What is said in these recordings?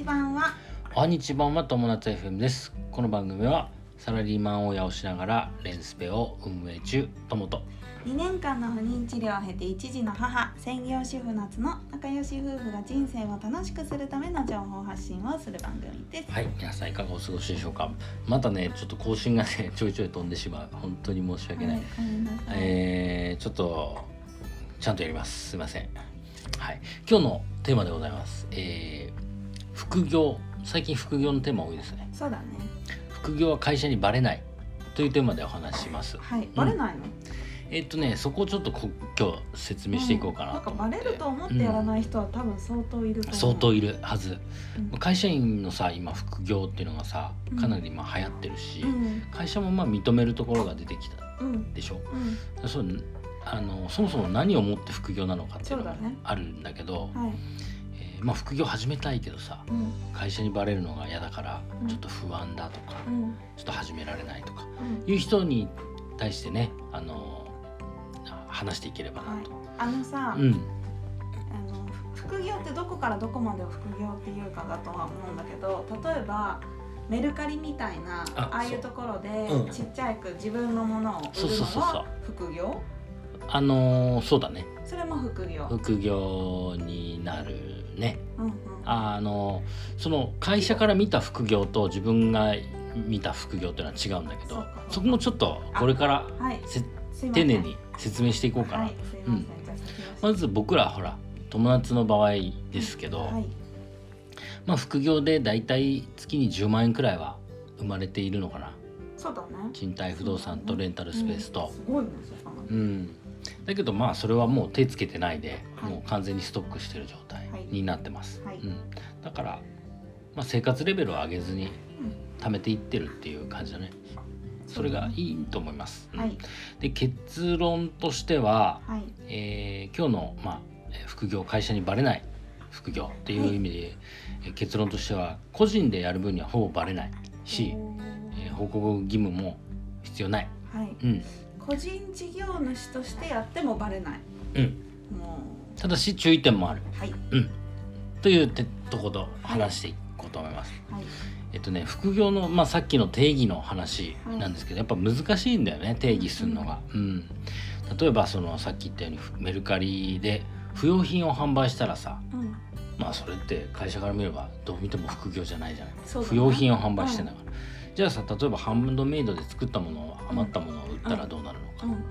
ち版はおはにちばんは友達 FM ですこの番組はサラリーマン親をしながらレンスペを運営中友と2年間の不妊治療を経て一児の母専業主婦夏の仲良し夫婦が人生を楽しくするための情報発信をする番組ですはい皆さんいかがお過ごしでしょうかまたねちょっと更新がねちょいちょい飛んでしまう本当に申し訳ない、はいごめんなさい、えー、ちょっとちゃんとやりますすいませんはい今日のテーマでございますえー、副業最近副業のテーマ多いですね。そうだね。副業は会社にバレない。というテーマでお話しします。はいバレないの、えっとねそこをちょっとこ今日説明していこうかななんかと思って、バレると思ってやらない人は多分相当いる相当いるはず。うん。会社員のさ今副業っていうのがさうん。かなり今流行ってるし、うん。会社もまあ認めるところが出てきたうん。でしょ？うん。そうあのそもそも何をもって副業なのかっていうのがあるんだけどはい。えーまあ、副業始めたいけどさうん。会社にバレるのが嫌だからうん。ちょっと不安だとか、うん。ちょっと始められないとかうん。いう人に対してねあの話していければなと。あのさ、うん。あの副業ってどこからどこまでを副業っていうかだとは思うんだけど例えばメルカリみたいなあああいうところでう。ん。ちっちゃく自分のものを売るのは副業？あのそうだね。それも副業、副業になるね。うんうん、あのその会社から見た副業と自分が見た副業っていうのは違うんだけどそこもちょっとこれからはい。丁寧に説明していこうかな、はいうん。まず僕らほら友達の場合ですけど、はい。まあ副業でだいたい月に10万円くらいは生まれているのかな。そうだね。賃貸不動産とレンタルスペースと。うん、すごいねうんだけどまあそれはもう手つけてないで、はい。もう完全にストックしてる状態になってます、はい。うん、だから、まあ、生活レベルを上げずにうん。貯めていってるっていう感じだね。それがいいと思います、うん。はい。で結論としては、はい。えー今日の、まあ、えー副業会社にバレない副業っていう意味で、えー結論としては個人でやる分にはほぼバレないし、えー報告義務も必要ない、はい。うん個人事業主としてやってもバレない。うん、もただし注意点もある、うはい。うん、というてとこと話していこうと思います。はい。えっとね副業の、まあ、さっきの定義の話なんですけど、やっぱ難しいんだよね定義するのが。うん、例えばそのさっき言ったようにメルカリで不用品を販売したらさうん。まあそれって会社から見ればどう見ても副業じゃないじゃない、そうだね。不用品を販売してんだから、じゃあさ例えばハンドメイドで作ったものを余ったものを売ったらどうなるのか、うん。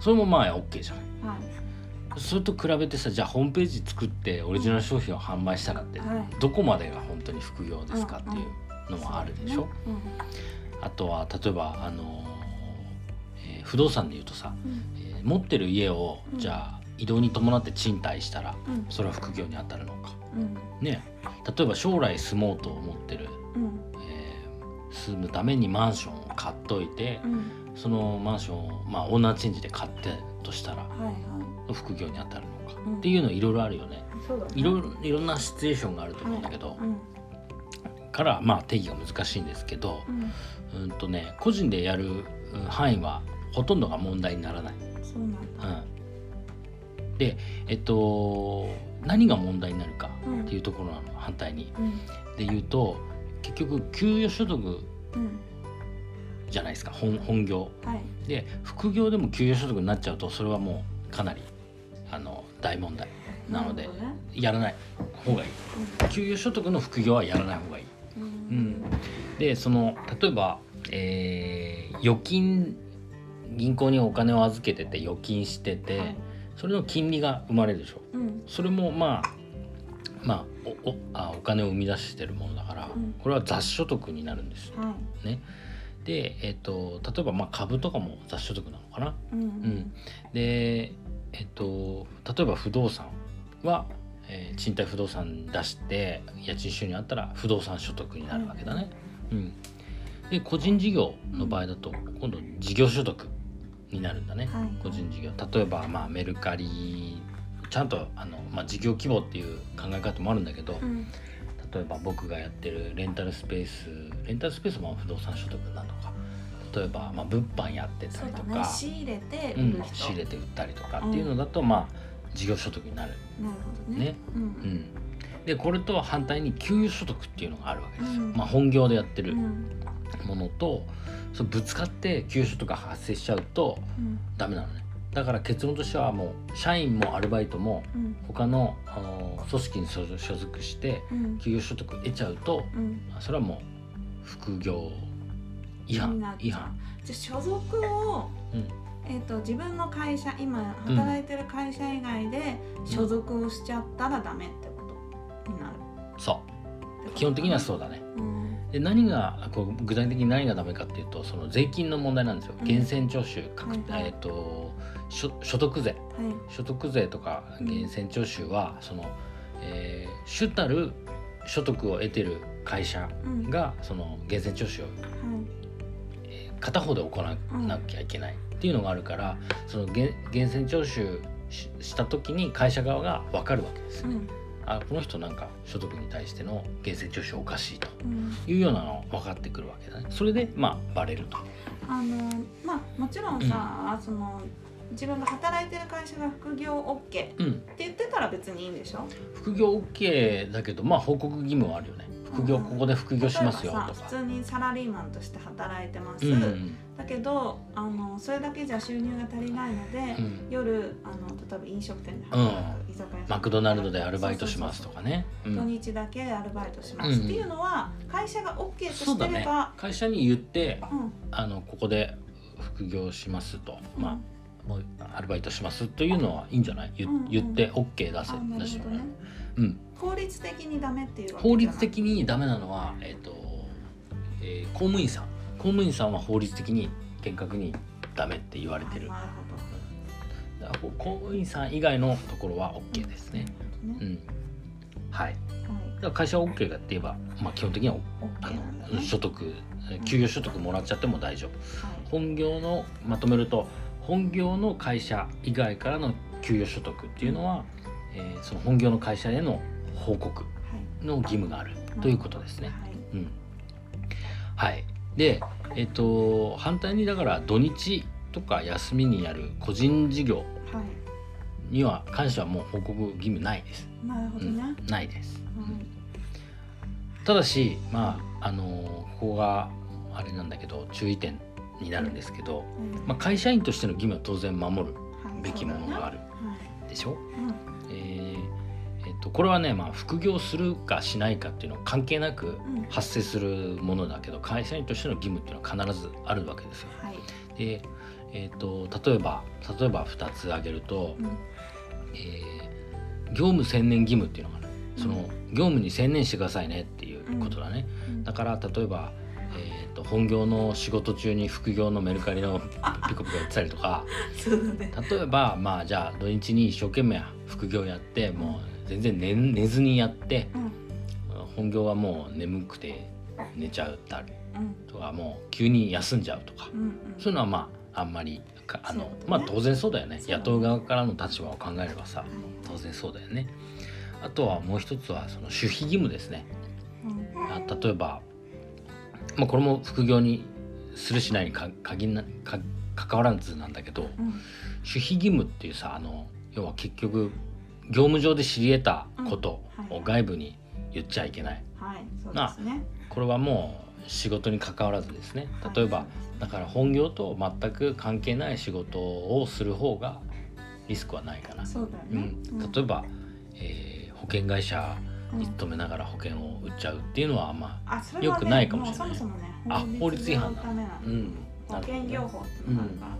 それもまあ OK じゃないはい。それと比べてさじゃあホームページ作ってオリジナル商品を販売したらって、はい。どこまでが本当に副業ですかっていうのもあるでしょ、うんあとは例えばあのー、えー不動産でいうとさ、うん。えー持ってる家をうん。じゃあ移動に伴って賃貸したらうん。それは副業に当たるのか。うん。ね。例えば将来住もうと思ってる、住むためにマンションを買っといてうん。そのマンションを、まあ、オーナーチェンジで買ってとしたらはいはい。副業に当たるのか、うん。っていうのいろいろあるよね。いろいろんなシチュエーションがあると思うんだけど、うん。からまあ定義が難しいんですけど、うん。うんとね個人でやるうん範囲はほとんどが問題にならない。そうなんでえっと何が問題になるかうんっていうところなの反対に。うん。で言うと結局給与所得うんじゃないですか本本業。はい。で副業でも給与所得になっちゃうとそれはもうかなりあの大問題なのでね。やらない方がいい。給与所得の副業はやらない方がいい。うん。うん、でその例えば、えー預金銀行にお金を預けてて預金してて、はい。それの金利が生まれるでしょ。うん。それもまあまあおおあお金を生み出してるものだから、うん。これは雑所得になるんですよ。はい。ね。で、えっと例えばまあ株とかも雑所得なのかな？うんううん。ん、でえっと例えば不動産は、えー賃貸不動産出して家賃収入あったら不動産所得になるわけだね。うん、で個人事業の場合だと今度事業所得になるんだね、はい。個人事業。例えばまあメルカリちゃんとあの、まあ、事業規模っていう考え方もあるんだけど、うん。例えば僕がやってるレンタルスペースレンタルスペースも不動産所得なのか。例えば、まあ、物販やってたりとか、ね。仕入れてうん売る人。仕入れて売ったりとかっていうのだと、まあ事業所得になる。なるほどね。ね。うん。うん、でこれと反対に給与所得っていうのがあるわけですよ、うん。まあ、本業でやってるうん。ものと、そうぶつかって給与所得が発生しちゃうとうん。ダメなのねだから結論としてはもう社員もアルバイトもうん。他のあの組織に所所属してうん。給与所得得ちゃうとうん。それはもう副業違反違反。じゃあ所属を、うん。えー、と自分の会社今働いてる会社以外で所属をしちゃったらダメってことになる。そう。基本的にはそうだね。うんで何がこう具体的に何がダメかっていうとその税金の問題なんですよ。うん。源泉徴収、えー、と所所得税。はい。所得税とかうん。源泉徴収は、その、えー主たる所得を得てる会社うん。がその源泉徴収をはい。えー片方で行わなきゃいけないっていうのがあるからその源源泉徴収しした時に会社側が分かるわけですね。うんあこの人なんか所得に対しての源泉徴収おかしいとうんいうようなの分かってくるわけだね。それでまあバレると。あのまあもちろんさ、その自分が働いてる会社が副業 OK ってうん、言ってたら別にいいんでしょ？副業 OK だけどまあ報告義務はあるよね。副業うん。ここで副業しますよとか。さ普通にサラリーマンとして働いてます、うんうんだけどあのそれだけじゃ収入が足りないので、うん。夜あの例えば飲食店で働く、居酒屋マクドナルドでアルバイトしますとかね。うん。土日だけアルバイトします、うんっていうのは会社が OK としてれば。会社に言ってうん。あのここで副業しますと、まあもうアルバイトしますというのはいいんじゃない？言,、言って OK 出せ出してもらえるほどね。る、うん、法律的にダメっていう法律的にダメなのは、えーとえー公務員さん。公務員さんは法律的に厳格にダメって言われてる。あなるだからこう公務員さん以外のところは OK ですね、ほどねうん。はい。はい。会社は OK がって言えば、まあ、基本的にはね。の所得給与所得もらっちゃっても大丈夫。はい。本業のまとめると本業の会社以外からの給与所得っていうのは、えーその本業の会社への報告はい。の義務があるということですね。はい。うん、はい。でえっ、と反対にだから土日とか休みにやる個人事業はい。には関してはもう報告義務ないです。なるほどね、うん、ないです。はい。ただしまああのここがあれなんだけど注意点になるんですけど、うんまあ、会社員としての義務は当然守るはいべきものがあるはい。でしょ、うんとこれはね、まあ、副業するかしないかっていうのは関係なくうん。発生するものだけど会社員としての義務っていうのは必ずあるわけですよ。はい。で、えっと例えば例えば2つ挙げると、うん。えー業務専念義務っていうのがあるその業務に専念してくださいねっていうことだね。うん。だから例えば、えー、と本業の仕事中に副業のメルカリのピコピコやってたりとか。ね。例えばまあじゃあ土日に一生懸命副業やってもう全然寝寝ずにやってうん。本業はもう眠くて寝ちゃったりうん。とかもう急に休んじゃうとか。うんうん。そういうのはまああんまりかあの、ね。まあ当然そうだよね。雇う側からの立場を考えればさはい当然そうだよね。あとはもう一つはその守秘義務ですね。うん。あ例えば、まあ、これも副業にするしないにか限なか関わらずなんだけどうん。守秘義務っていうさあの要は結局業務上で知り得たことを外部に言っちゃいけない、はいそうですね。これはもう仕事に関わらずですね。例えば、はいだから本業と全く関係ない仕事をする方がリスクはないかな。そうだよね。うん、例えば、えー保険会社に勤めながら保険を売っちゃうっていうのはまああそれはねよくないかもしれない。あ法律違反だ。保険業法っていうのがあるから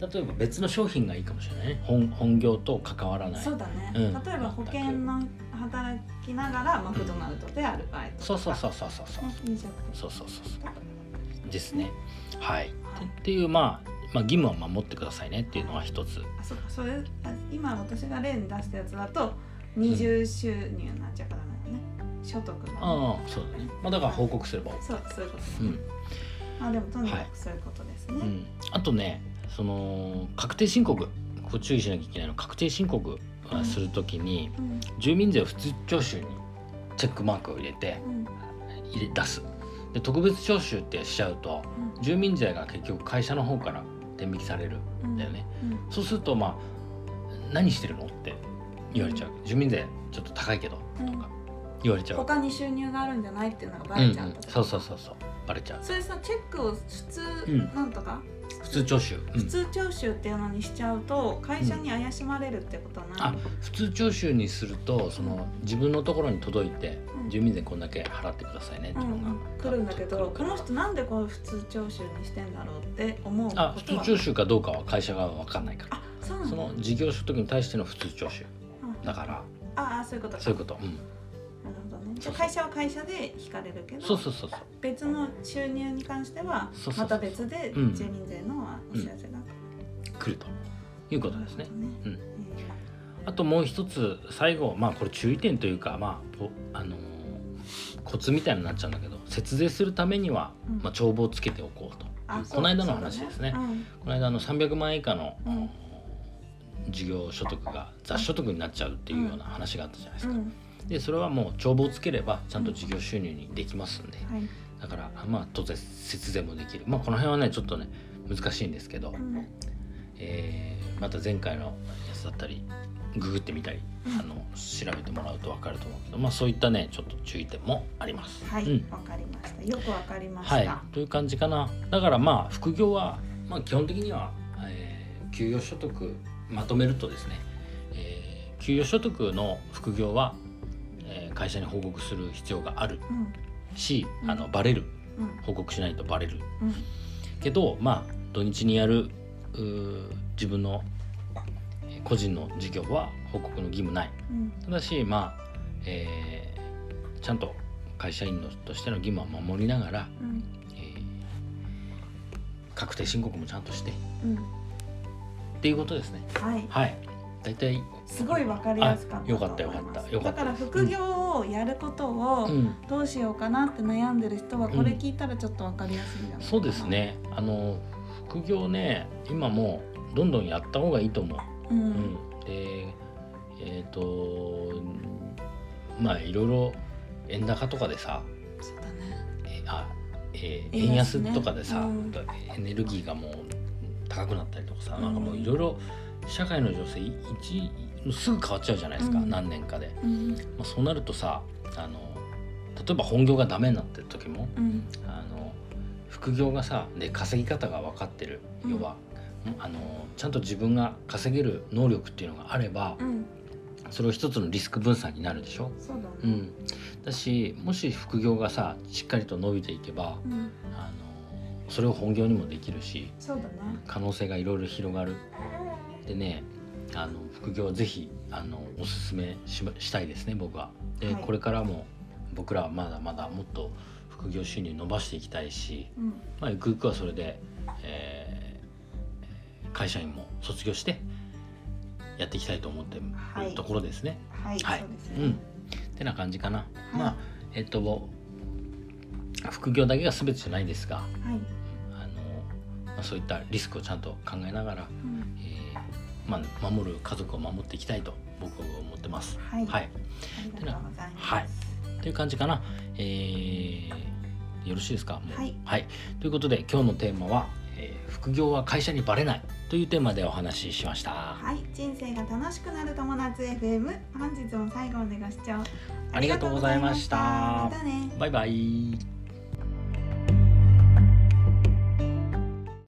例えば別の商品がいいかもしれないね。本本業と関わらない。そうだね、うん。例えば保険の働きながらマクドナルドでアルバイトそうそううそうそうそう。そうそうそうそうそう。ですね。はい。はい。っていうまあまあ義務は守ってくださいねっていうのは一つ。あそうか。それあ今私が例に出したやつだと二重収入になっちゃうからね。所得が。ね、ああそうだね。まあだから報告すればそうそういうことですね、うん。まあでもとにかはい。くそういうことですね、うん、あとねその確定申告ここ注意しなきゃいけないのは確定申告うん。するときにうん。住民税を普通徴収にチェックマークを入れてうん入れ出す。で特別徴収ってしちゃうと住民税が結局会社の方から転引きされるうんんだよね、うん。そうするとまあ何してるのって言われちゃう、住民税ちょっと高いけどうん。とか言われちゃう、他に収入があるんじゃないっていうのがバうんうんレちゃうとか、そうそうそうそう。バレちゃう。それさチェックを普通うん。なんとか、普通徴収、うん。普通徴収っていうのにしちゃうと会社に怪しまれるってことはない、あ普通徴収にするとその自分のところに届いて、うん。住民税こんだけ払ってくださいねっていうのが、うん来るんだけどこの人なんでこう普通徴収にしてんだろうって思うことは。あ普通徴収かどうかは会社が分かんないから。あそうなんだ。その事業所得に対しての普通徴収うん。だから。ああそういうことか。そういうこと、うん、じゃあ会社は会社で引かれるけどそうそうそうそう。別の収入に関してはまた別でうん。住民税のお知らせが。来るということですね。うん。えあともう一つ最後まあこれ注意点というかまあぽあのーコツみたいになっちゃうんだけど節税するためには、うん。まあ、帳簿をつけておこうと。この間の話ですね。そうん。この間あの300万円以下の、うん。事業所得が雑所得になっちゃうっていうような話があったじゃないですか、うんでそれはもう帳簿をつければちゃんと事業収入にできますんで、はい。だからまあ当然節税もできる。まあこの辺はねちょっとね難しいんですけど、うん。えーまた前回のやつだったりググってみたり、うん。あの調べてもらうと分かると思うけどまあそういったねちょっと注意点もあります。はい。うん。わかりました。よくわかりました。はい、という感じかな。だからまあ副業は、まあ、基本的には、えー給与所得まとめるとですね、えー給与所得の副業は、えー会社に報告する必要があるうん。し、うん。あのバレる。うん。報告しないとバレる。うん。けどまあ土日にやる自分のえー個人の事業は報告の義務ない。うん。ただしまあ、えーちゃんと会社員のとしての義務は守りながら、うん。えー確定申告もちゃんとして。うん。っていうことですね。はい。はい大体すごいわかりやすかったよかったよかった。よかった。だから副業をやることをうん。どうしようかなって悩んでる人はこれ聞いたらちょっとわかりやすいんじゃないかな。そうですね。あの副業ね今もうどんどんやった方がいいと思う。ううん。ん、でえっ、とまあいろいろ円高とかでさそうだね。えあ、えー円円安とかでさ、うん。エネルギーがもう高くなったりとかさ、うん。なんかもういろいろ社会の情勢い一すぐ変わっちゃうじゃないですか、うん。何年かで、うん。まあ、そうなるとさあの例えば本業がダメになってる時もうん。あの副業がさで稼ぎ方が分かってる。うん。要は、あのちゃんと自分が稼げる能力っていうのがあれば、うん。それを一つのリスク分散になるでしょ、そうだね。うん、だしもし副業がさしっかりと伸びていけばうん。あのそれを本業にもできるしそうだね。可能性がいろいろ広がるでねあの副業はぜひあのおすすめししたいですね僕は。で、はい。これからも僕らはまだまだもっと副業収入伸ばしていきたいし、うん。まあ、ゆくゆくはそれで、えー会社員も卒業してやっていきたいと思ってはい。るところですね。はいはい。そうですね。うん、ってな感じかな。い。まあえっと副業だけが全てじゃないですがはい。あの、まあ、そういったリスクをちゃんと考えながら、うん。えーまあ、守る家族を守っていきたいと僕は思ってます。はい。はい、ありがとうございます。はい。という感じかな。えーよろしいですか？もう。はい。ということで今日のテーマは、えー副業は会社にバレない」というテーマでお話ししました。はい、人生が楽しくなる友達 FM 本日も最後までご視聴ありがとうございました。ありがとうございました。またね。バイバイ